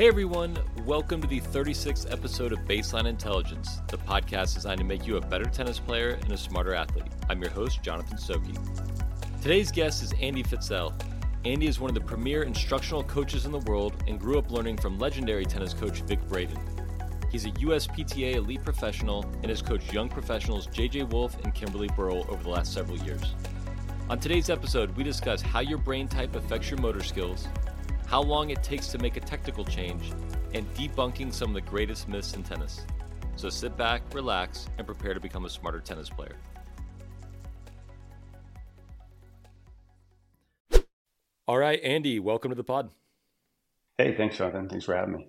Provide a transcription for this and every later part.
Hey everyone, welcome to the 36th episode of Baseline Intelligence, the podcast designed to make you a better tennis player and a smarter athlete. I'm your host, Jonathan Soki. Today's guest is Andy Fitzell. Andy is one of the premier instructional coaches in the world and grew up learning from legendary tennis coach Vic Braden. He's a USPTA elite professional and has coached young professionals JJ Wolf and Kimberly Birrell over the last several years. On today's episode, we discuss how your brain type affects your motor skills, how long it takes to make a technical change, and debunking some of the greatest myths in tennis. So sit back, relax, and prepare to become a smarter tennis player. All right, Andy, welcome to the pod. Hey, thanks, Jonathan. Thanks for having me.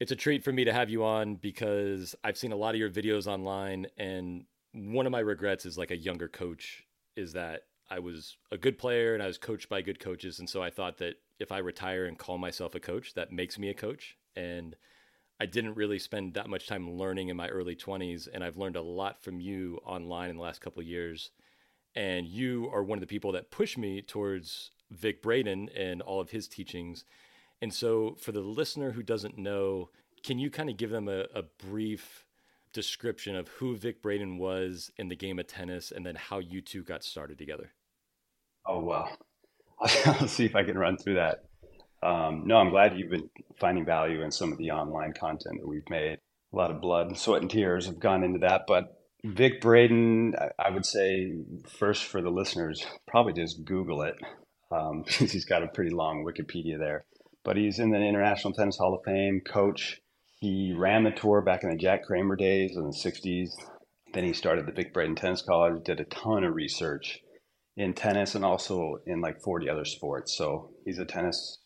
It's a treat for me to have you on because I've seen a lot of your videos online, and one of my regrets is like a younger coach is that I was a good player and I was coached by good coaches. And so I thought that if I retire and call myself a coach, that makes me a coach. And I didn't really spend that much time learning in my early 20s. And I've learned a lot from you online in the last couple years. And you are one of the people that push me towards Vic Braden and all of his teachings. And so, for the listener who doesn't know, can you kind of give them a, a brief description of who Vic Braden was in the game of tennis and then how you two got started together? Oh, well, I'll see if I can run through that. Um, no, I'm glad you've been finding value in some of the online content that we've made. A lot of blood, sweat, and tears have gone into that. But Vic Braden, I would say, first for the listeners, probably just Google it. Um, he's got a pretty long Wikipedia there. But he's in the International Tennis Hall of Fame, coach. He ran the tour back in the Jack Kramer days in the 60s. Then he started the Vic Braden Tennis College, did a ton of research in tennis and also in like 40 other sports. So he's a tennis,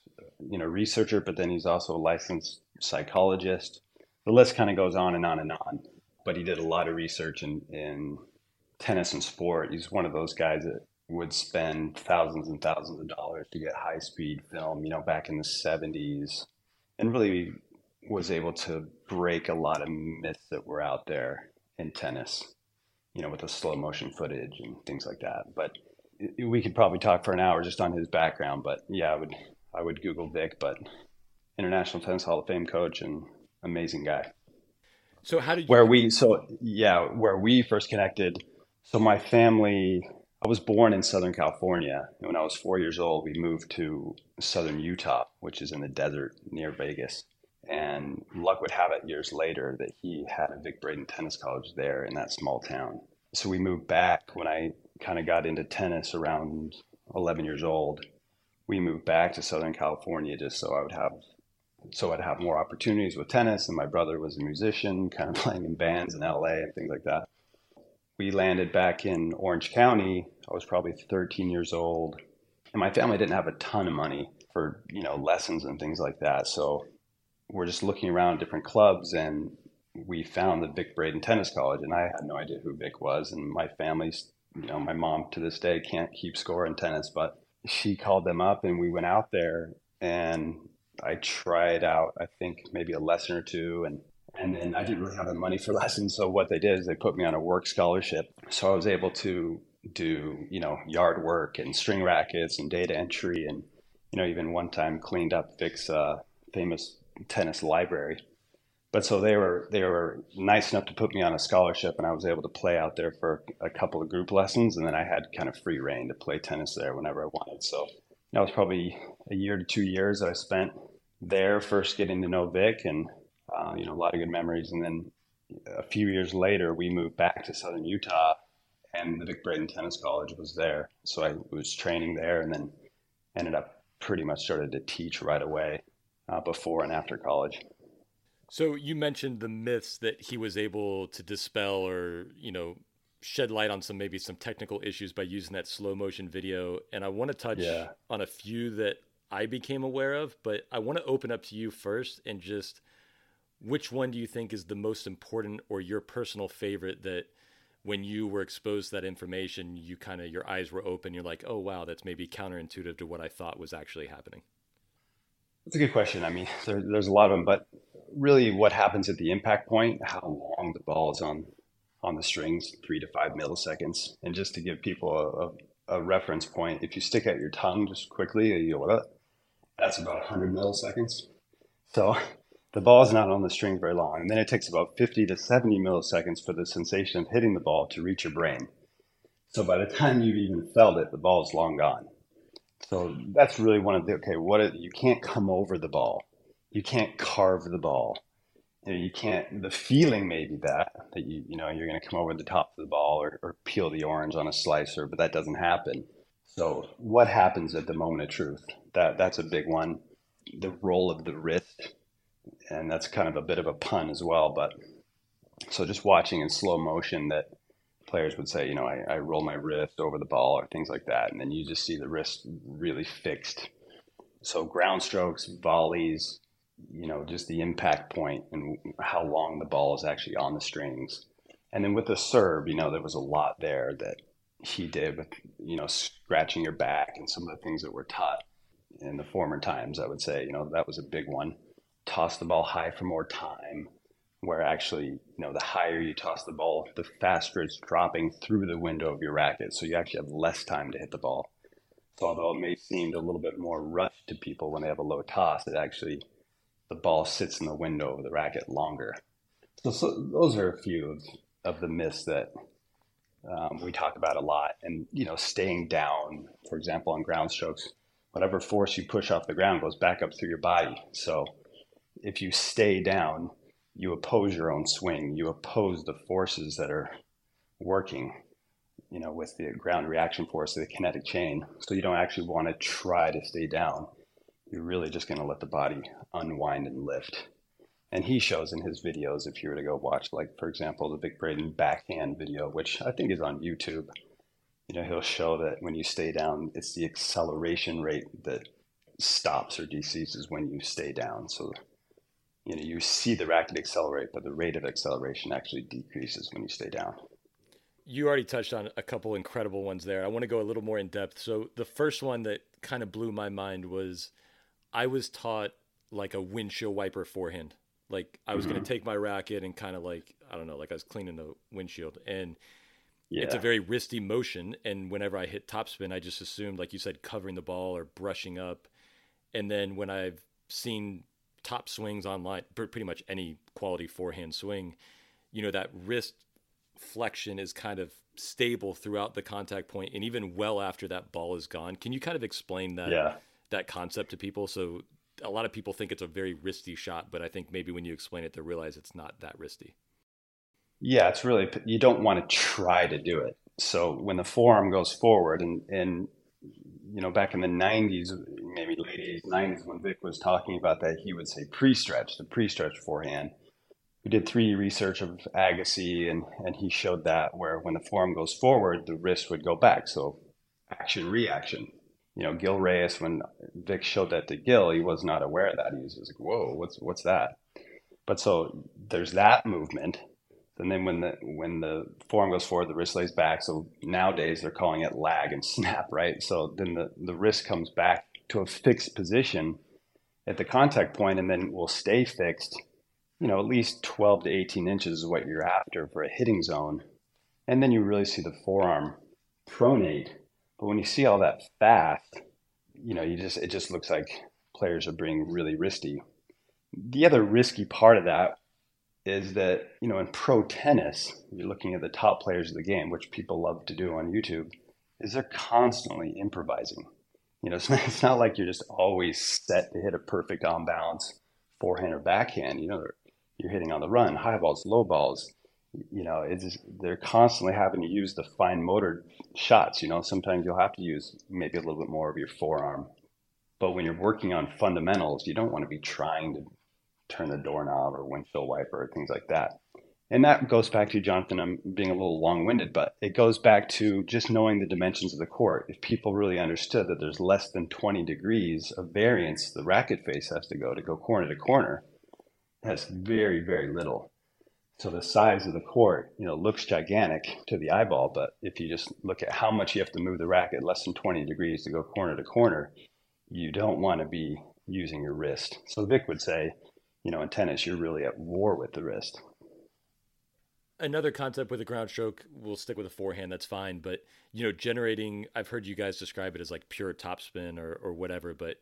you know, researcher, but then he's also a licensed psychologist. The list kind of goes on and on and on. But he did a lot of research in, in tennis and sport. He's one of those guys that would spend thousands and thousands of dollars to get high speed film, you know, back in the 70s, and really was able to break a lot of myths that were out there in tennis, you know, with the slow motion footage and things like that. But we could probably talk for an hour just on his background, but yeah, I would I would Google Vic, but International Tennis Hall of Fame coach and amazing guy. So how did you where we so yeah where we first connected? So my family, I was born in Southern California. When I was four years old, we moved to Southern Utah, which is in the desert near Vegas. And luck would have it years later that he had a Vic Braden Tennis College there in that small town. So we moved back when I kind of got into tennis around 11 years old, we moved back to Southern California just so I would have so I'd have more opportunities with tennis. And my brother was a musician, kind of playing in bands in LA and things like that. We landed back in Orange County. I was probably 13 years old, and my family didn't have a ton of money for you know lessons and things like that. So we're just looking around different clubs, and we found the Vic Braden Tennis College, and I had no idea who Vic was, and my family's you know, my mom to this day can't keep score in tennis, but she called them up and we went out there and I tried out, I think maybe a lesson or two and and then I didn't really have the money for lessons. So what they did is they put me on a work scholarship. So I was able to do, you know, yard work and string rackets and data entry and, you know, even one time cleaned up Vic's uh, famous tennis library but so they were they were nice enough to put me on a scholarship and I was able to play out there for a couple of group lessons and then I had kind of free reign to play tennis there whenever I wanted. So that was probably a year to two years that I spent there first getting to know Vic and uh, you know a lot of good memories and then a few years later we moved back to southern Utah and the Vic Braden Tennis College was there. So I was training there and then ended up pretty much started to teach right away uh, before and after college. So you mentioned the myths that he was able to dispel or, you know, shed light on some maybe some technical issues by using that slow motion video and I want to touch yeah. on a few that I became aware of, but I want to open up to you first and just which one do you think is the most important or your personal favorite that when you were exposed to that information, you kind of your eyes were open, you're like, "Oh wow, that's maybe counterintuitive to what I thought was actually happening." That's a good question. I mean, there, there's a lot of them, but really what happens at the impact point, how long the ball is on on the strings, three to five milliseconds. And just to give people a, a, a reference point, if you stick out your tongue just quickly, you that's about 100 milliseconds. So the ball is not on the string very long. And then it takes about 50 to 70 milliseconds for the sensation of hitting the ball to reach your brain. So by the time you've even felt it, the ball is long gone. So that's really one of the okay. What is, you can't come over the ball, you can't carve the ball. You, know, you can't. The feeling may be that that you you know you're going to come over the top of the ball or, or peel the orange on a slicer, but that doesn't happen. So what happens at the moment of truth? That that's a big one. The role of the wrist and that's kind of a bit of a pun as well. But so just watching in slow motion that players would say, you know, I, I roll my wrist over the ball or things like that, and then you just see the wrist really fixed. So ground strokes, volleys, you know, just the impact point and how long the ball is actually on the strings. And then with the serve, you know, there was a lot there that he did with, you know, scratching your back and some of the things that were taught in the former times. I would say, you know, that was a big one toss the ball high for more time, where actually, you know, the higher you toss the ball, the faster it's dropping through the window of your racket. So you actually have less time to hit the ball. So although it may seem a little bit more rushed to people when they have a low toss, it actually the ball sits in the window of the racket longer. So, so those are a few of, of the myths that um, we talk about a lot. And you know, staying down, for example, on ground strokes, whatever force you push off the ground goes back up through your body. So if you stay down, you oppose your own swing. You oppose the forces that are working, you know, with the ground reaction force of the kinetic chain. So you don't actually want to try to stay down. You're really just going to let the body unwind and lift. And he shows in his videos, if you were to go watch, like, for example, the Vic Braden backhand video, which I think is on YouTube, you know, he'll show that when you stay down, it's the acceleration rate that stops or deceases when you stay down. So you know you see the racket accelerate, but the rate of acceleration actually decreases when you stay down. You already touched on a couple incredible ones there. I want to go a little more in depth. So the first one that kind of blew my mind was I was taught like a windshield wiper forehand. Like I was mm-hmm. going to take my racket and kind of like I don't know, like I was cleaning the windshield and yeah. it's a very wristy motion and whenever I hit topspin I just assumed like you said covering the ball or brushing up and then when I've seen top swings online, pretty much any quality forehand swing, you know, that wrist flexion is kind of stable throughout the contact point and even well after that ball is gone. Can you kind of explain that yeah. that concept to people? So a lot of people think it's a very wristy shot, but I think maybe when you explain it, they realize it's not that wristy. Yeah, it's really you don't want to try to do it. So when the forearm goes forward and and you know, back in the 90s, maybe late 80s, 90s, when Vic was talking about that, he would say pre-stretch, the pre-stretch forehand. We did 3D research of Agassi, and, and he showed that where when the forearm goes forward, the wrist would go back. So action, reaction. You know, Gil Reyes, when Vic showed that to Gil, he was not aware of that. He was just like, whoa, what's, what's that? But so there's that movement and then when the when the forearm goes forward, the wrist lays back. So nowadays they're calling it lag and snap, right? So then the, the wrist comes back to a fixed position at the contact point and then will stay fixed, you know, at least 12 to 18 inches is what you're after for a hitting zone. And then you really see the forearm pronate. But when you see all that fast, you know, you just it just looks like players are being really wristy. The other risky part of that is that you know in pro tennis you're looking at the top players of the game which people love to do on youtube is they're constantly improvising. You know it's not, it's not like you're just always set to hit a perfect on balance forehand or backhand. You know you're hitting on the run high balls low balls. You know it's they're constantly having to use the fine motor shots. You know sometimes you'll have to use maybe a little bit more of your forearm. But when you're working on fundamentals you don't want to be trying to turn the doorknob or windshield wiper or things like that. And that goes back to Jonathan. I'm being a little long winded, but it goes back to just knowing the dimensions of the court. If people really understood that there's less than 20 degrees of variance the racket face has to go to go corner to corner, has very, very little. So the size of the court, you know, looks gigantic to the eyeball, but if you just look at how much you have to move the racket less than 20 degrees to go corner to corner, you don't want to be using your wrist. So Vic would say, you know, in tennis, you're really at war with the wrist. Another concept with a ground stroke, we'll stick with a forehand, that's fine. But, you know, generating, I've heard you guys describe it as like pure topspin or, or whatever, but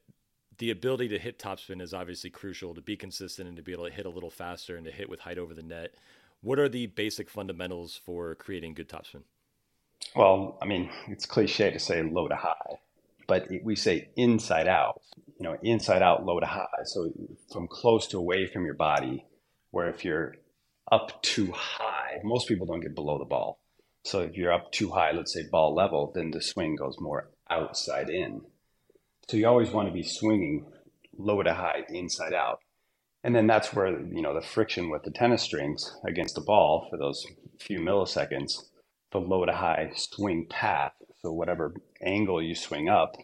the ability to hit topspin is obviously crucial to be consistent and to be able to hit a little faster and to hit with height over the net. What are the basic fundamentals for creating good topspin? Well, I mean, it's cliche to say low to high, but we say inside out, you know, inside out, low to high. So from close to away from your body, where if you're up too high, most people don't get below the ball. So if you're up too high, let's say ball level, then the swing goes more outside in. So you always want to be swinging low to high, inside out. And then that's where, you know, the friction with the tennis strings against the ball for those few milliseconds, the low to high swing path. So whatever angle you swing up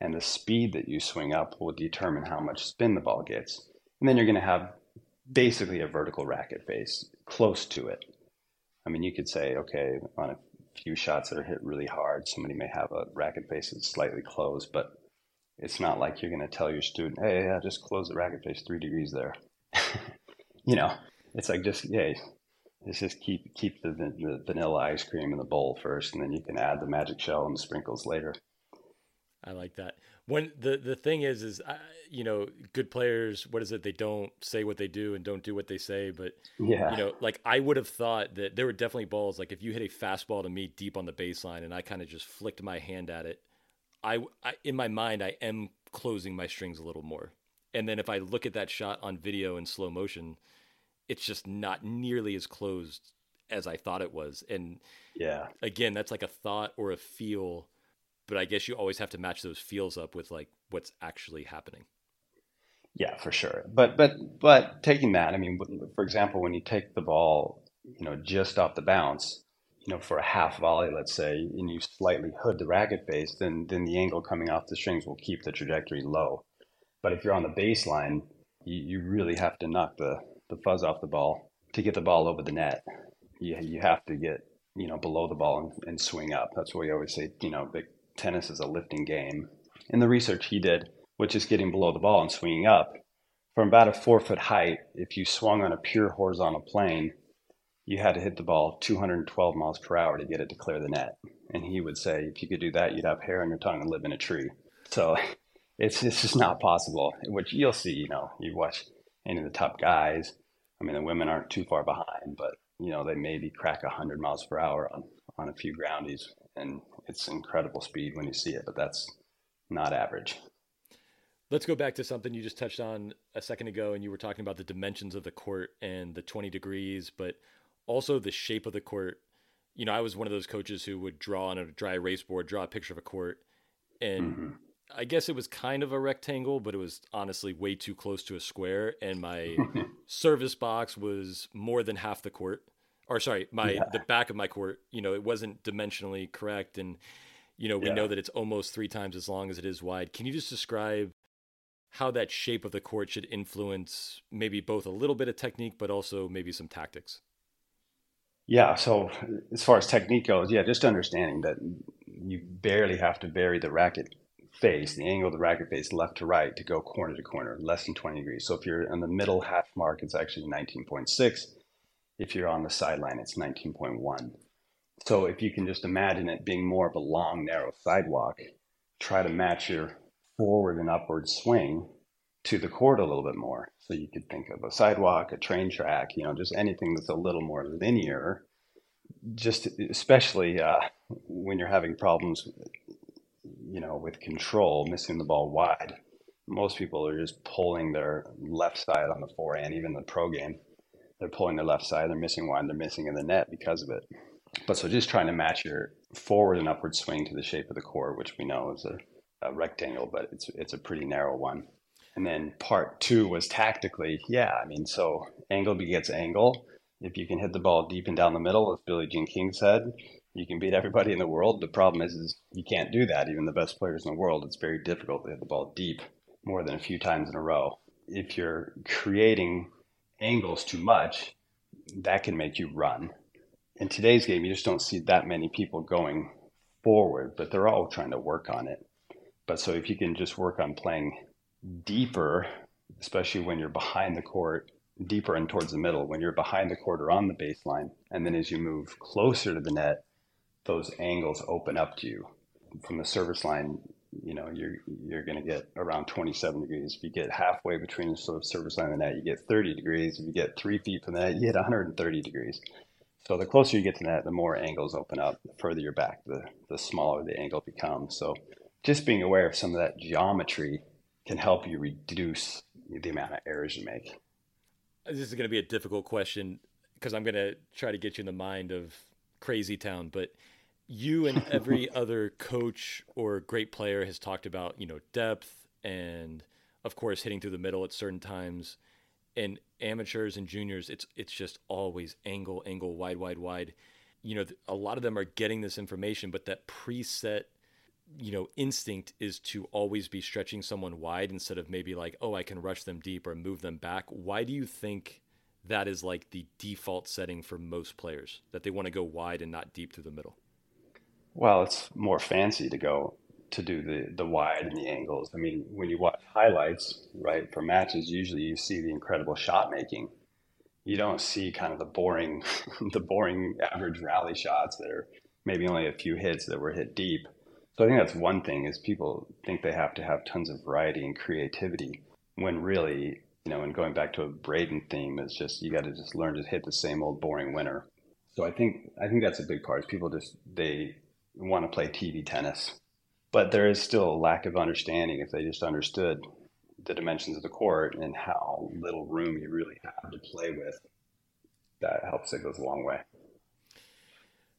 and the speed that you swing up will determine how much spin the ball gets. And then you're going to have basically a vertical racket face close to it. I mean, you could say, okay, on a few shots that are hit really hard, somebody may have a racket face that's slightly closed, but it's not like you're going to tell your student, hey, yeah, just close the racket face three degrees there. you know, it's like just, yeah, it's just keep keep the, the vanilla ice cream in the bowl first, and then you can add the magic shell and the sprinkles later. I like that. When the the thing is, is uh, you know, good players. What is it? They don't say what they do and don't do what they say. But yeah, you know, like I would have thought that there were definitely balls. Like if you hit a fastball to me deep on the baseline, and I kind of just flicked my hand at it, I, I in my mind I am closing my strings a little more. And then if I look at that shot on video in slow motion, it's just not nearly as closed as I thought it was. And yeah, again, that's like a thought or a feel, but I guess you always have to match those feels up with like what's actually happening. Yeah, for sure. But but but taking that, I mean, for example, when you take the ball, you know, just off the bounce, you know, for a half volley, let's say, and you slightly hood the racket face, then then the angle coming off the strings will keep the trajectory low. But if you're on the baseline, you, you really have to knock the, the fuzz off the ball to get the ball over the net. You, you have to get, you know, below the ball and, and swing up. That's why we always say, you know, Vic tennis is a lifting game. In the research he did, which is getting below the ball and swinging up, from about a four foot height, if you swung on a pure horizontal plane, you had to hit the ball 212 miles per hour to get it to clear the net. And he would say, if you could do that, you'd have hair on your tongue and live in a tree. So it's, it's just not possible, which you'll see, you know, you watch any of the top guys. I mean, the women aren't too far behind, but, you know, they maybe crack 100 miles per hour on, on a few groundies. And it's incredible speed when you see it, but that's not average. Let's go back to something you just touched on a second ago, and you were talking about the dimensions of the court and the 20 degrees, but also the shape of the court. You know, I was one of those coaches who would draw on a dry erase board, draw a picture of a court, and mm-hmm. I guess it was kind of a rectangle, but it was honestly way too close to a square. And my service box was more than half the court, or sorry, my yeah. the back of my court. You know, it wasn't dimensionally correct, and you know we yeah. know that it's almost three times as long as it is wide. Can you just describe how that shape of the court should influence maybe both a little bit of technique, but also maybe some tactics? Yeah. So as far as technique goes, yeah, just understanding that you barely have to vary the racket face, the angle of the racket face left to right to go corner to corner, less than 20 degrees. So if you're on the middle half mark, it's actually 19.6. If you're on the sideline, it's 19.1. So if you can just imagine it being more of a long, narrow sidewalk, try to match your forward and upward swing to the court a little bit more. So you could think of a sidewalk, a train track, you know, just anything that's a little more linear. Just especially uh, when you're having problems, you know, with control, missing the ball wide. Most people are just pulling their left side on the forehand, even the pro game. They're pulling their left side, they're missing wide, they're missing in the net because of it. But so just trying to match your forward and upward swing to the shape of the court, which we know is a, a rectangle, but it's it's a pretty narrow one. And then part two was tactically, yeah, I mean, so angle begets angle. If you can hit the ball deep and down the middle, as Billie Jean King said, you can beat everybody in the world. The problem is, is you can't do that. Even the best players in the world, it's very difficult to hit the ball deep more than a few times in a row. If you're creating angles too much, that can make you run. In today's game, you just don't see that many people going forward, but they're all trying to work on it. But so if you can just work on playing deeper, especially when you're behind the court, deeper and towards the middle, when you're behind the court or on the baseline. And then as you move closer to the net, those angles open up to you. From the service line, you know, you're you're going to get around 27 degrees. If you get halfway between the sort of service line and that you get 30 degrees. If you get three feet from that you get 130 degrees. So the closer you get to that, the more angles open up. The further you're back, the the smaller the angle becomes. So just being aware of some of that geometry can help you reduce the amount of errors you make. This is going to be a difficult question because I'm going to try to get you in the mind of Crazy Town, but you and every other coach or great player has talked about, you know, depth and of course hitting through the middle at certain times. And amateurs and juniors, it's it's just always angle, angle, wide, wide, wide. You know, a lot of them are getting this information, but that preset, you know, instinct is to always be stretching someone wide instead of maybe like, oh, I can rush them deep or move them back. Why do you think that is like the default setting for most players that they want to go wide and not deep through the middle? Well, it's more fancy to go to do the the wide and the angles. I mean, when you watch highlights, right, for matches, usually you see the incredible shot making. You don't see kind of the boring, the boring average rally shots that are maybe only a few hits that were hit deep. So I think that's one thing is people think they have to have tons of variety and creativity when really, you know, and going back to a Braden theme is just you got to just learn to hit the same old boring winner. So I think I think that's a big part. Is people just they want to play TV tennis. But there is still a lack of understanding if they just understood the dimensions of the court and how little room you really have to play with. That helps. It goes a long way.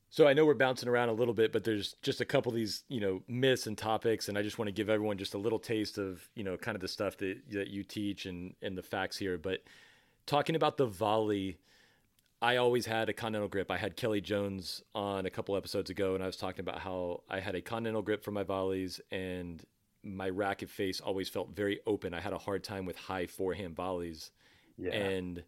So I know we're bouncing around a little bit, but there's just a couple of these, you know, myths and topics, and I just want to give everyone just a little taste of, you know, kind of the stuff that that you teach and and the facts here. But talking about the volley, I always had a continental grip. I had Kelly Jones on a couple episodes ago, and I was talking about how I had a continental grip for my volleys, and my racket face always felt very open. I had a hard time with high forehand volleys, yeah. and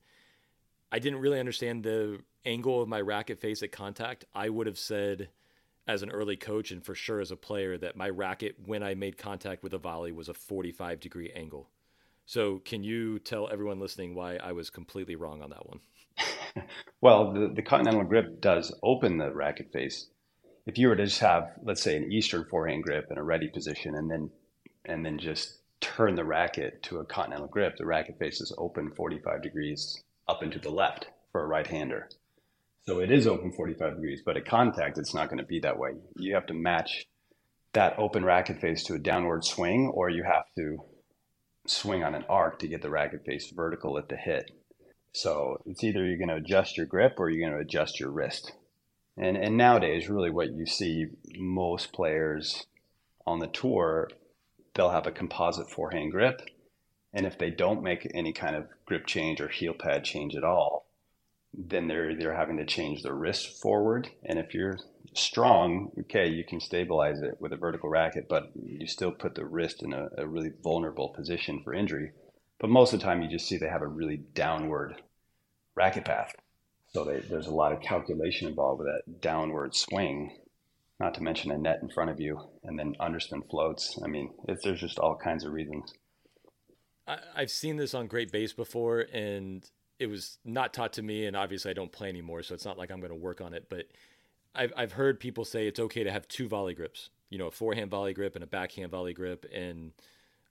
I didn't really understand the angle of my racket face at contact. I would have said, as an early coach, and for sure as a player, that my racket when I made contact with a volley was a 45 degree angle. So, can you tell everyone listening why I was completely wrong on that one? Well, the, the continental grip does open the racket face. If you were to just have, let's say, an eastern forehand grip in a ready position, and then and then just turn the racket to a continental grip, the racket face is open 45 degrees up and to the left for a right-hander. So it is open 45 degrees, but at contact, it's not going to be that way. You have to match that open racket face to a downward swing, or you have to swing on an arc to get the racket face vertical at the hit. So it's either you're going to adjust your grip or you're going to adjust your wrist. And and nowadays, really, what you see most players on the tour, they'll have a composite forehand grip, and if they don't make any kind of grip change or heel pad change at all, then they're they're having to change their wrist forward. And if you're strong, okay, you can stabilize it with a vertical racket, but you still put the wrist in a, a really vulnerable position for injury. But most of the time, you just see they have a really downward racket path. So they, there's a lot of calculation involved with that downward swing, not to mention a net in front of you and then underspin floats. I mean, there's just all kinds of reasons. I, I've seen this on Great Base before, and it was not taught to me. And obviously, I don't play anymore, so it's not like I'm going to work on it. But I've, I've heard people say it's okay to have two volley grips, you know, a forehand volley grip and a backhand volley grip. And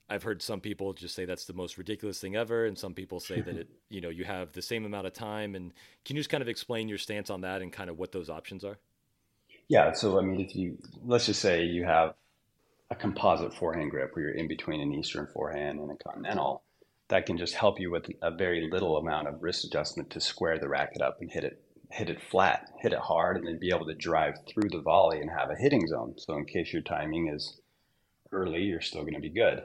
I've heard some people just say that's the most ridiculous thing ever, and some people say that it, you know, you have the same amount of time. And can you just kind of explain your stance on that and kind of what those options are? Yeah. So I mean, if you let's just say you have a composite forehand grip where you're in between an Eastern forehand and a continental, that can just help you with a very little amount of wrist adjustment to square the racket up and hit it hit it flat, hit it hard, and then be able to drive through the volley and have a hitting zone. So in case your timing is early, you're still going to be good.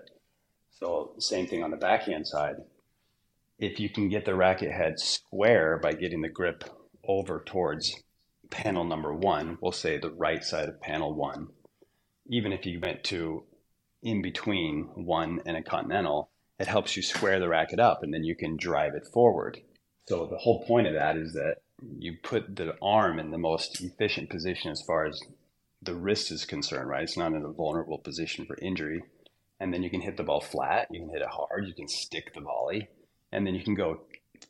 So same thing on the backhand side. If you can get the racket head square by getting the grip over towards panel number one, we'll say the right side of panel one, even if you went to in between one and a continental, it helps you square the racket up and then you can drive it forward. So the whole point of that is that you put the arm in the most efficient position as far as the wrist is concerned, right? It's not in a vulnerable position for injury and then you can hit the ball flat, you can hit it hard, you can stick the volley, and then you can go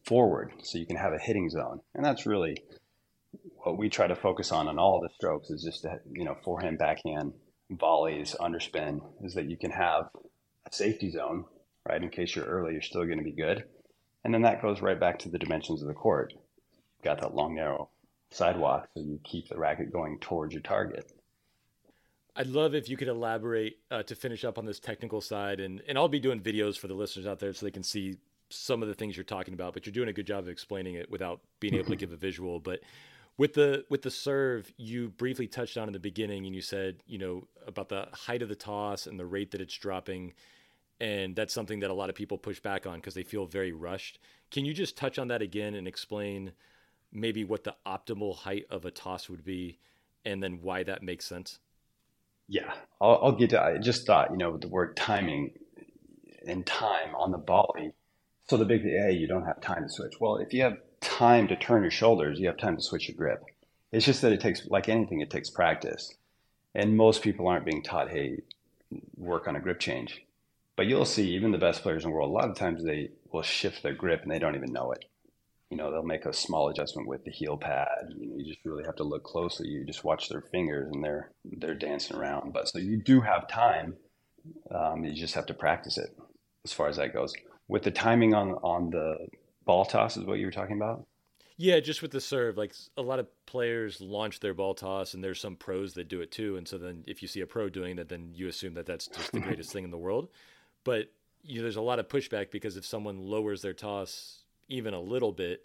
forward so you can have a hitting zone. And that's really what we try to focus on on all the strokes is just to, you know, forehand, backhand, volleys, underspin, is that you can have a safety zone, right? In case you're early, you're still going to be good. And then that goes right back to the dimensions of the court. You've got that long, narrow sidewalk, so you keep the racket going towards your target. I'd love if you could elaborate uh, to finish up on this technical side, and and I'll be doing videos for the listeners out there so they can see some of the things you're talking about. But you're doing a good job of explaining it without being able to give a visual. But with the with the serve, you briefly touched on in the beginning, and you said you know about the height of the toss and the rate that it's dropping, and that's something that a lot of people push back on because they feel very rushed. Can you just touch on that again and explain maybe what the optimal height of a toss would be, and then why that makes sense? Yeah, I'll, I'll get to. I just thought you know the word timing and time on the volley. So the big thing, hey, you don't have time to switch. Well, if you have time to turn your shoulders, you have time to switch your grip. It's just that it takes, like anything, it takes practice. And most people aren't being taught, hey, work on a grip change. But you'll see, even the best players in the world, a lot of times they will shift their grip and they don't even know it. You know, they'll make a small adjustment with the heel pad. You, know, you just really have to look closely. You just watch their fingers and they're they're dancing around. But so you do have time. Um, you just have to practice it, as far as that goes. With the timing on on the ball toss is what you were talking about? Yeah, just with the serve, like a lot of players launch their ball toss, and there's some pros that do it too. And so then, if you see a pro doing that, then you assume that that's just the greatest thing in the world. But you know, there's a lot of pushback because if someone lowers their toss even a little bit,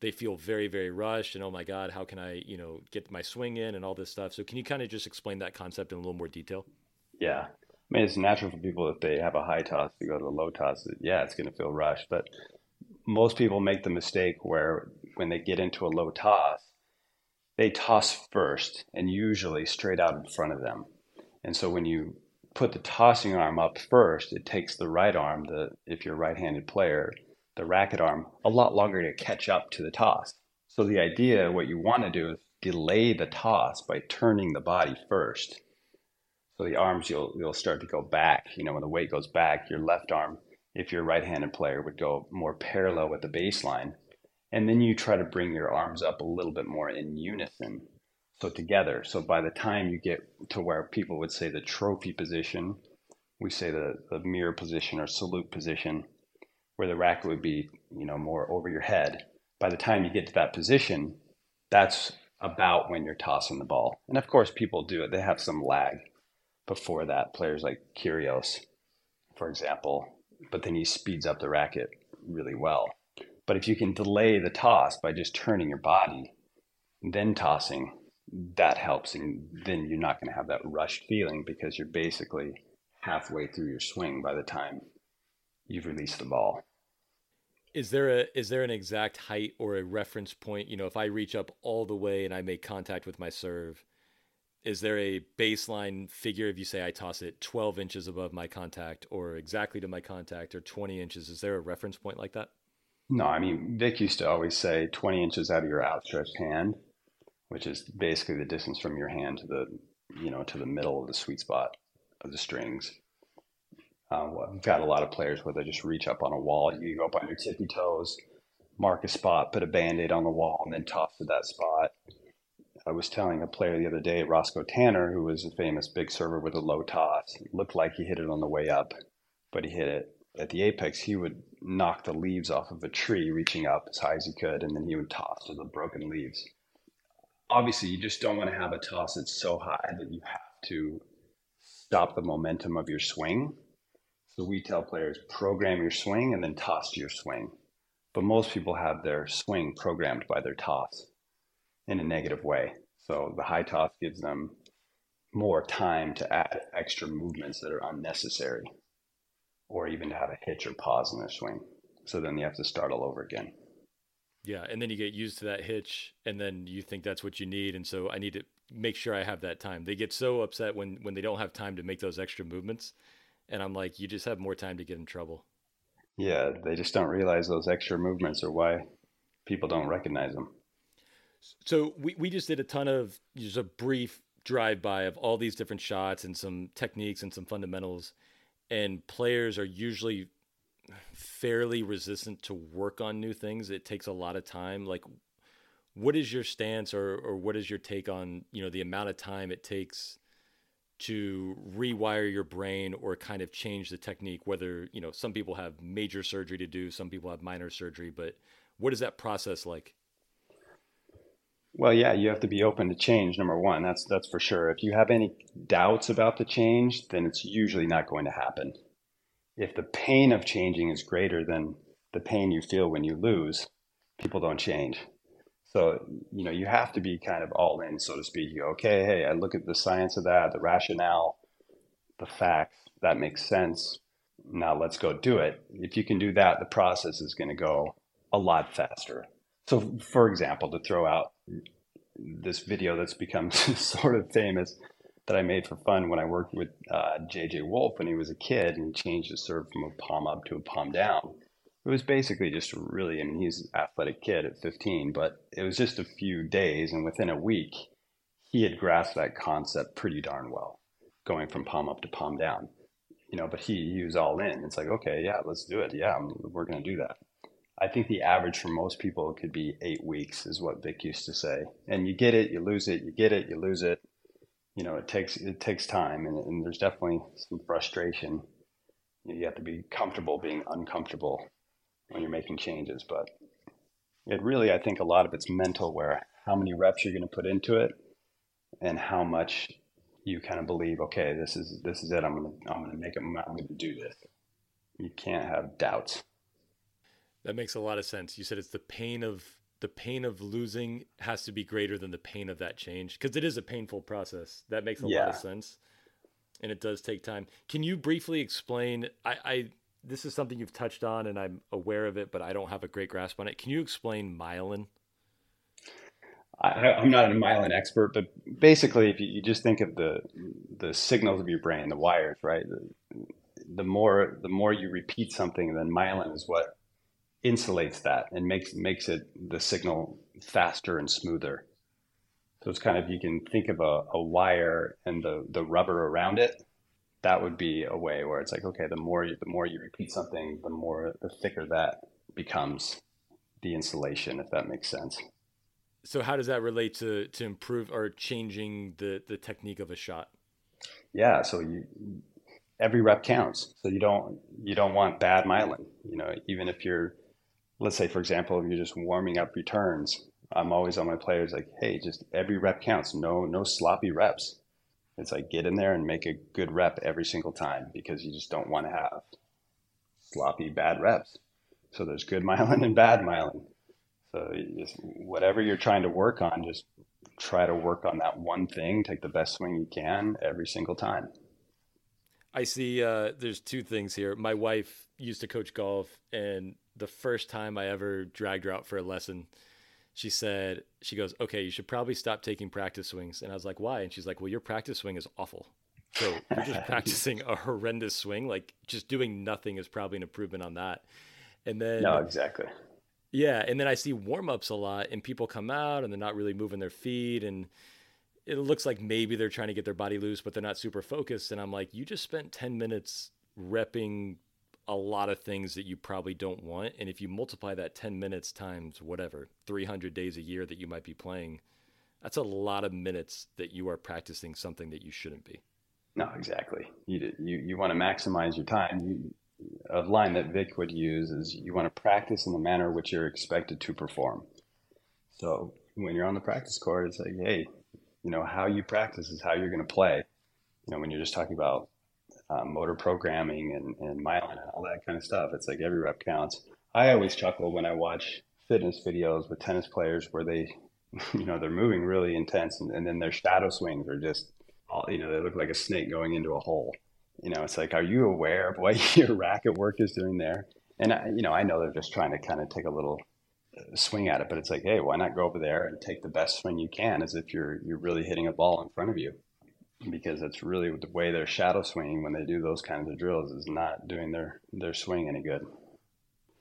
they feel very, very rushed, and oh my god, how can I, you know, get my swing in and all this stuff. So can you kind of just explain that concept in a little more detail? Yeah, I mean, it's natural for people if they have a high toss to go to a low toss. Yeah, it's going to feel rushed, but most people make the mistake where when they get into a low toss, they toss first and usually straight out in front of them. And so when you put the tossing arm up first, it takes the right arm, the if you're a right-handed player, the racket arm, a lot longer to catch up to the toss. So the idea, what you want to do is delay the toss by turning the body first. So the arms you'll you'll start to go back. You know, when the weight goes back, your left arm if you're a right-handed player, would go more parallel with the baseline. And then you try to bring your arms up a little bit more in unison. So together. So by the time you get to where people would say the trophy position, we say the, the mirror position or salute position, where the racket would be, you know, more over your head. By the time you get to that position, that's about when you're tossing the ball. And of course, people do it. They have some lag before that. Players like Kyrgios, for example, but then he speeds up the racket really well. But if you can delay the toss by just turning your body, then tossing, that helps. And then you're not going to have that rushed feeling because you're basically halfway through your swing by the time you've released the ball. Is there a is there an exact height or a reference point? You know, if I reach up all the way and I make contact with my serve, is there a baseline figure if you say I toss it 12 inches above my contact or exactly to my contact or 20 inches? Is there a reference point like that? No, I mean, Vic used to always say 20 inches out of your outstretched hand, which is basically the distance from your hand to the, you know, to the middle of the sweet spot of the strings. Um, well, I've got a lot of players where they just reach up on a wall. You go up on your tippy toes, mark a spot, put a band aid on the wall, and then toss to that spot I was telling a player the other day, Roscoe Tanner, who was a famous big server with a low toss, looked like he hit it on the way up, but he hit it at the apex. He would knock the leaves off of a tree, reaching up as high as he could, and then he would toss to the broken leaves. Obviously, you just don't want to have a toss that's so high that you have to stop the momentum of your swing. So we tell players program your swing and then toss to your swing. But most people have their swing programmed by their toss in a negative way. So the high toss gives them more time to add extra movements that are unnecessary or even to have a hitch or pause in their swing. So then you have to start all over again. Yeah, and then you get used to that hitch and then you think that's what you need and so I need to make sure I have that time. They get so upset when when they don't have time to make those extra movements and I'm like you just have more time to get in trouble. Yeah, they just don't realize those extra movements or why people don't recognize them. So we, we just did a ton of just a brief drive by of all these different shots and some techniques and some fundamentals. And players are usually fairly resistant to work on new things. It takes a lot of time. Like, what is your stance or, or what is your take on, you know, the amount of time it takes to rewire your brain or kind of change the technique whether you know some people have major surgery to do some people have minor surgery but what is that process like? Well yeah you have to be open to change number one that's that's for sure. If you have any doubts about the change then it's usually not going to happen. If the pain of changing is greater than the pain you feel when you lose people don't change so, you know, you have to be kind of all in, so to speak. You go, okay, hey, I look at the science of that, the rationale, the facts, that makes sense. Now let's go do it. If you can do that, the process is going to go a lot faster. So, for example, to throw out this video that's become sort of famous that I made for fun when I worked with uh, JJ Wolf when he was a kid and he changed his serve from a palm up to a palm down it was basically just really, I mean, he's an athletic kid at 15, but it was just a few days. And within a week, he had grasped that concept pretty darn well, going from palm up to palm down. You know, but he, he was all in. It's like, okay, yeah, let's do it. Yeah, we're going to do that. I think the average for most people could be eight weeks, is what Vic used to say. And you get it, you lose it, you get it, you lose it. You know, it takes it takes time, and, and there's definitely some frustration. You have to be comfortable being uncomfortable when you're making changes. But it really, I think a lot of it's mental where how many reps you're going to put into it and how much you kind of believe, okay, this is, this is it. I'm going to, I'm going to make it. I'm going to do this. You can't have doubts. That makes a lot of sense. You said it's the pain of the pain of losing has to be greater than the pain of that change because it is a painful process. That makes a yeah. lot of sense, and it does take time. Can you briefly explain? I, I this is something you've touched on, and I'm aware of it, but I don't have a great grasp on it. Can you explain myelin? I, am not a myelin expert, but basically, if you, you, just think of the the signals of your brain, the wires, right? The, the more the more you repeat something, then myelin is what insulates that and makes makes it the signal faster and smoother. So it's kind of you can think of a, a wire and the the rubber around it that would be a way where it's like, okay, the more you, the more you repeat something, the more the thicker that becomes the insulation, if that makes sense. So how does that relate to to improve or changing the the technique of a shot? Yeah, so you every rep counts. So you don't you don't want bad myelin. You know, even if you're let's say for example, if you're just warming up returns, I'm always on my players like, hey, just every rep counts. No no sloppy reps it's like get in there and make a good rep every single time because you just don't want to have sloppy bad reps. So there's good myelin and bad myelin. So just whatever you're trying to work on, just try to work on that one thing. Take the best swing you can every single time. I see. Uh, there's two things here. My wife used to coach golf, and the first time I ever dragged her out for a lesson, she said, she goes, okay, you should probably stop taking practice swings. And I was like, why? And she's like, well, your practice swing is awful. So you're just practicing a horrendous swing. Like just doing nothing is probably an improvement on that. And then, no, exactly. Yeah. And then I see warm ups a lot and people come out and they're not really moving their feet. And it looks like maybe they're trying to get their body loose, but they're not super focused. And I'm like, you just spent 10 minutes repping a lot of things that you probably don't want. And if you multiply that 10 minutes times whatever, 300 days a year that you might be playing, that's a lot of minutes that you are practicing something that you shouldn't be. No, exactly. You, you, you want to maximize your time. You, a line that Vic would use is you want to practice in the manner which you're expected to perform. So when you're on the practice court, it's like, hey, you know, how you practice is how you're going to play. You know, when you're just talking about um, motor programming and, and myelin and all that kind of stuff. It's like every rep counts. I always chuckle when I watch fitness videos with tennis players where they, you know, they're moving really intense and, and then their shadow swings are just, all, you know, they look like a snake going into a hole. You know, it's like, are you aware of what your racket work is doing there? And, I, you know, I know they're just trying to kind of take a little uh, swing at it, but it's like, hey, why not go over there and take the best swing you can as if you're you're really hitting a ball in front of you because it's really the way they're shadow swinging when they do those kinds of drills is not doing their their swing any good.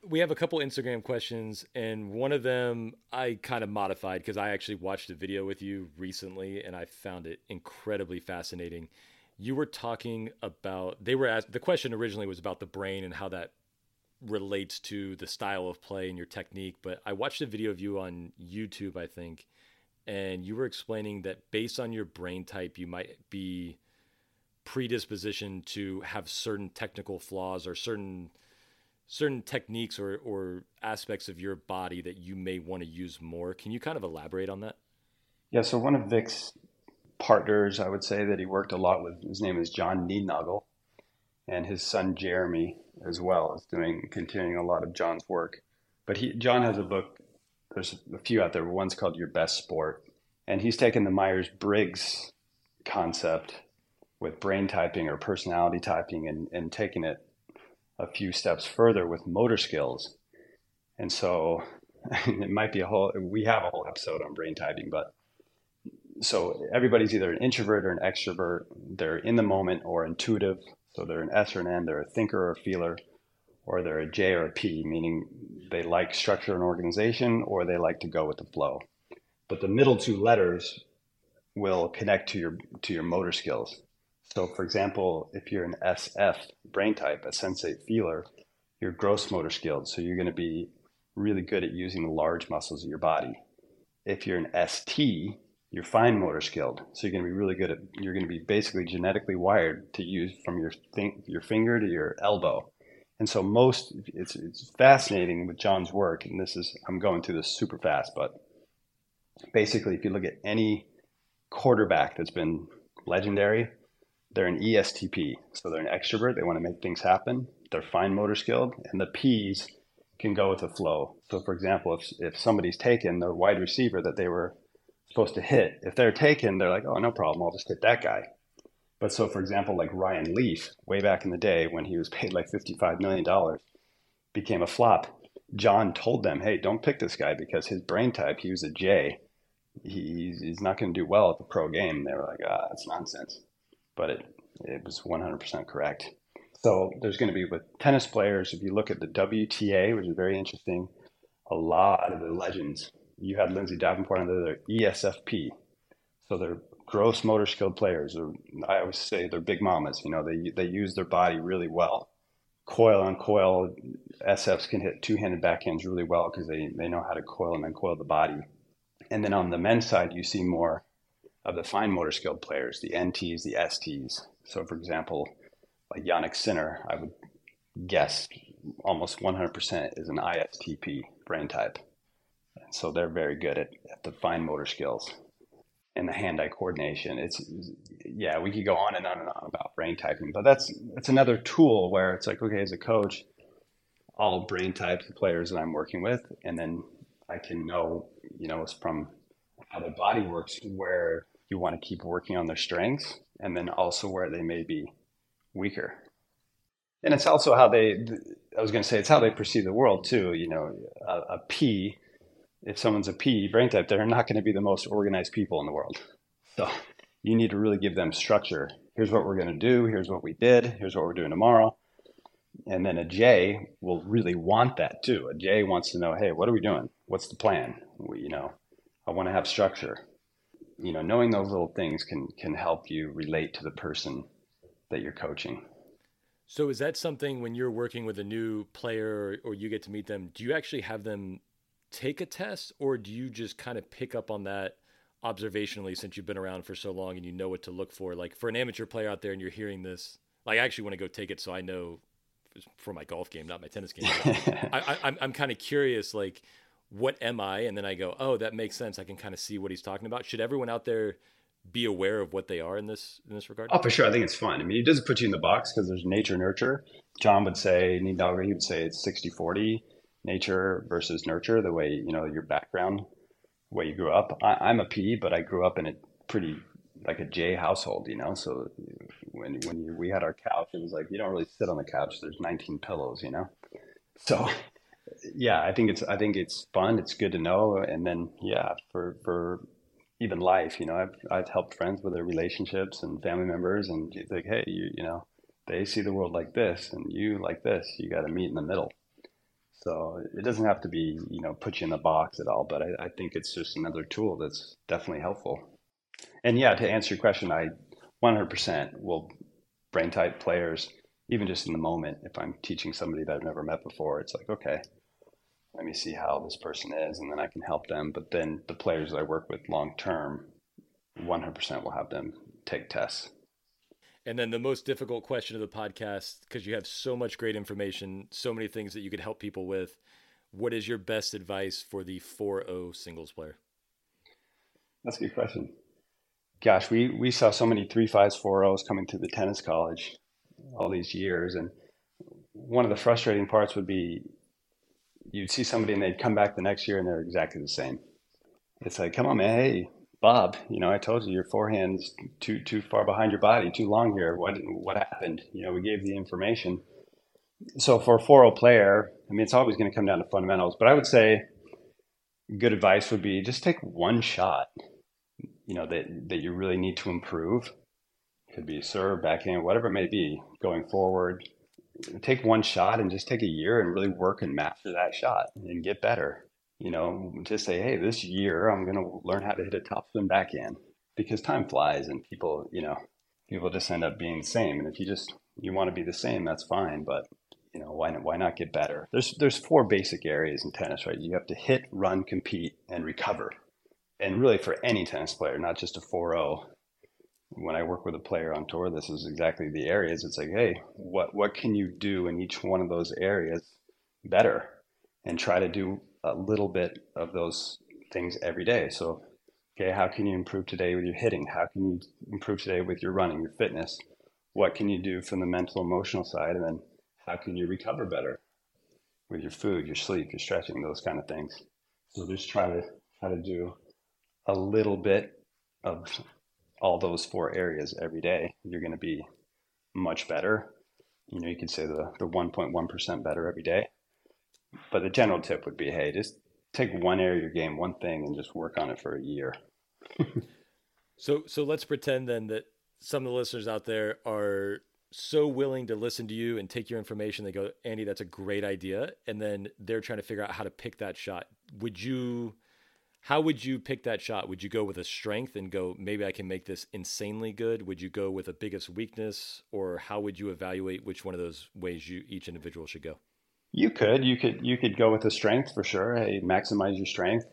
We have a couple Instagram questions, and one of them I kind of modified because I actually watched a video with you recently, and I found it incredibly fascinating. You were talking about they were asked the question originally was about the brain and how that relates to the style of play and your technique, but I watched a video of you on YouTube, I think, and you were explaining that based on your brain type, you might be predisposition to have certain technical flaws or certain certain techniques or, or aspects of your body that you may want to use more. Can you kind of elaborate on that? Yeah, so one of Vic's partners, I would say that he worked a lot with, his name is John Niednagel, and his son Jeremy as well is doing, continuing a lot of John's work. But he, John has a book, there's a few out there, one's called Your Best Sport, and he's taken the Myers Briggs concept with brain typing or personality typing and, and taking it a few steps further with motor skills. And so it might be a whole, we have a whole episode on brain typing, but so everybody's either an introvert or an extrovert. They're in the moment or intuitive. So they're an S or an N, they're a thinker or a feeler, or they're a J or a P, meaning they like structure and organization or they like to go with the flow. But the middle two letters will connect to your to your motor skills. So, for example, if you're an SF brain type, a sensate feeler, your gross motor skills. So, you're going to be really good at using the large muscles of your body. If you're an ST, you're fine motor skilled. So, you're going to be really good at, you're going to be basically genetically wired to use from your, think, your finger to your elbow. And so, most, it's, it's fascinating with John's work. And this is, I'm going through this super fast, but basically, if you look at any quarterback that's been legendary, they're an ESTP. So they're an extrovert. They want to make things happen. They're fine motor skilled. And the P's can go with the flow. So, for example, if, if somebody's taken the wide receiver that they were supposed to hit, if they're taken, they're like, oh, no problem. I'll just hit that guy. But so, for example, like Ryan Leaf, way back in the day when he was paid like $55 million, became a flop. John told them, hey, don't pick this guy because his brain type, he was a J. He's, he's not going to do well at the pro game. They were like, ah, that's nonsense but it, it was 100% correct. So there's going to be with tennis players, if you look at the WTA, which is very interesting, a lot of the legends. You had Lindsay Davenport on there, they're ESFP. So they're gross motor skilled players. Or I always say they're big mamas. You know, they, they use their body really well. Coil on coil, SFs can hit two handed backhands really well because they, they know how to coil and uncoil the body. And then on the men's side, you see more of the fine motor skilled players, the NTs, the STs. So, for example, like Jannik Sinner, I would guess almost 100% is an ISTP brain type. And so they're very good at, at the fine motor skills and the hand-eye coordination. It's yeah, we could go on and on and on about brain typing, but that's that's another tool where it's like okay, as a coach, all brain types players that I'm working with, and then I can know you know from how their body works where you want to keep working on their strengths and then also where they may be weaker. And it's also how they, I was going to say, it's how they perceive the world too. You know, a, a P, if someone's a P brain type, they're not going to be the most organized people in the world. So you need to really give them structure. Here's what we're going to do. Here's what we did. Here's what we're doing tomorrow. And then a J will really want that too. A J wants to know, hey, what are we doing? What's the plan? We, you know, I want to have structure you know, knowing those little things can can help you relate to the person that you're coaching. So is that something when you're working with a new player or, or you get to meet them, do you actually have them take a test or do you just kind of pick up on that observationally since you've been around for so long and you know what to look for? Like for an amateur player out there and you're hearing this, like I actually want to go take it so I know for my golf game, not my tennis game. I, I, I'm, I'm kind of curious, like what am I? And then I go, oh, that makes sense. I can kind of see what he's talking about. Should everyone out there be aware of what they are in this in this regard? Oh, for sure. I think it's fun. I mean, it doesn't put you in the box because there's nature nurture. John would say, Niednagel, he would say it's 60 40 nature versus nurture, the way, you know, your background, the way you grew up. I, am a P, but I grew up in a pretty like a J household, you know. So when when you, we had our couch, it was like you don't really sit on the couch. There's 19 pillows, you know. So yeah, I think it's I think it's fun. It's good to know, and then yeah, for for even life, you know, I've I've helped friends with their relationships and family members, and it's like, hey, you you know, they see the world like this, and you like this. You got to meet in the middle. So it doesn't have to be you know put you in the box at all, but I, I think it's just another tool that's definitely helpful. And yeah, to answer your question, I 100% will brain type players even just in the moment, if I'm teaching somebody that I've never met before, it's like, okay, let me see how this person is, and then I can help them. But then the players that I work with long term, 100% will have them take tests. And then the most difficult question of the podcast, because you have so much great information, so many things that you could help people with. What is your best advice for the 4 0 singles player? That's a good question. Gosh, we, we saw so many three fives, four O's coming through the tennis college all these years. And one of the frustrating parts would be you'd see somebody and they'd come back the next year and they're exactly the same. It's like, come on, man. Hey, Bob, you know, I told you your forehand's too too far behind your body, too long here. What what happened? You know, we gave the information. So for a 4 player, I mean, it's always going to come down to fundamentals. But I would say good advice would be just take one shot. You know that that you really need to improve. Could be serve, backhand, whatever it may be, going forward take one shot and just take a year and really work and master that shot and get better. You know, just say, hey, this year I'm going to learn how to hit a top spin backhand because time flies and people, you know, people just end up being the same. And if you just you want to be the same, that's fine. But you know, why not, why not get better? There's there's four basic areas in tennis, right? You have to hit, run, compete, and recover. And really, for any tennis player, not just a 4-0, when I work with a player on tour, this is exactly the areas. It's like, hey, what what can you do in each one of those areas better, and try to do a little bit of those things every day. So, okay, how can you improve today with your hitting? How can you improve today with your running, your fitness? What can you do from the mental, emotional side, and then how can you recover better with your food, your sleep, your stretching, those kind of things. So just try to try to do a little bit of all those four areas every day, you're going to be much better. You know, you could say the, the 1.1% better every day. But the general tip would be hey, just take one area of your game, one thing, and just work on it for a year. so, so let's pretend then that some of the listeners out there are so willing to listen to you and take your information. They go, Andy, that's a great idea. And then they're trying to figure out how to pick that shot. Would you how would you pick that shot? Would you go with a strength and go, maybe I can make this insanely good? Would you go with a biggest weakness, or how would you evaluate which one of those ways you each individual should go? You could, you could, you could go with a strength for sure. Hey, maximize your strength.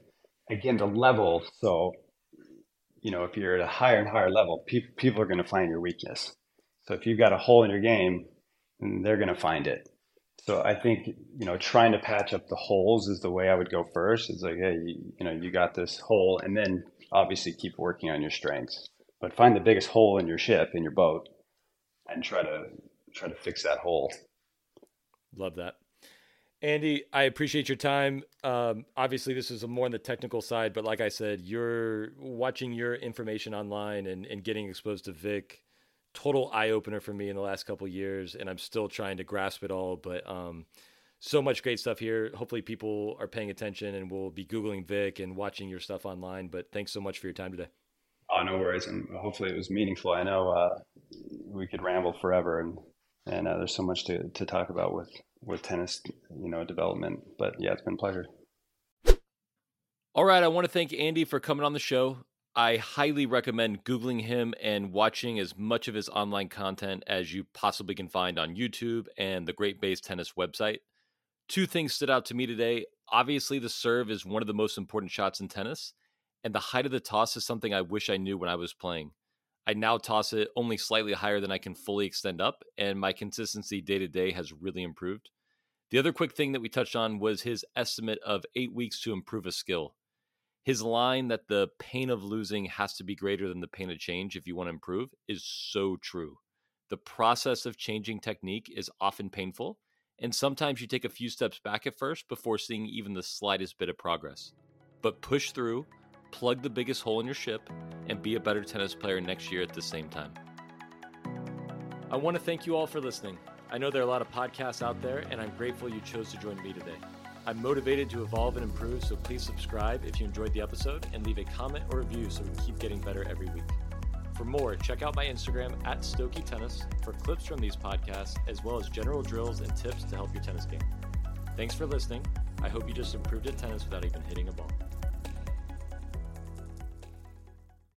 Again, the level. So, you know, if you're at a higher and higher level, pe- people are going to find your weakness. So if you've got a hole in your game, they're going to find it. So I think you know trying to patch up the holes is the way I would go first. It's like, hey, you, you know, you got this hole, and then obviously keep working on your strengths. But find the biggest hole in your ship in your boat, and try to try to fix that hole. Love that. Andy, I appreciate your time. Um, obviously, this is more on the technical side, but like I said, you're watching your information online and, and getting exposed to Vic total eye opener for me in the last couple years, and I'm still trying to grasp it all. But um, so much great stuff here. Hopefully, people are paying attention and will be googling Vic and watching your stuff online. But thanks so much for your time today. Oh, no worries, and hopefully it was meaningful. I know uh, we could ramble forever, and and uh, there's so much to, to talk about with with tennis, you know, development. But yeah, it's been a pleasure. All right, I want to thank Andy for coming on the show. I highly recommend Googling him and watching as much of his online content as you possibly can find on YouTube and the Great Base Tennis website. Two things stood out to me today. Obviously, the serve is one of the most important shots in tennis, and the height of the toss is something I wish I knew when I was playing. I now toss it only slightly higher than I can fully extend up, and my consistency day to day has really improved. The other quick thing that we touched on was his estimate of eight weeks to improve a skill his line that the pain of losing has to be greater than the pain of change if you want to improve is so true. The process of changing technique is often painful, and sometimes you take a few steps back at first before seeing even the slightest bit of progress. But push through, plug the biggest hole in your ship, and be a better tennis player next year at the same time. I want to thank you all for listening. I know there are a lot of podcasts out there, and I'm grateful you chose to join me today. I'm motivated to evolve and improve, so please subscribe if you enjoyed the episode and leave a comment or review so we can keep getting better every week. For more, check out my Instagram at Stokey Tennis for clips from these podcasts, as well as general drills and tips to help your tennis game. Thanks for listening. I hope you just improved at tennis without even hitting a ball.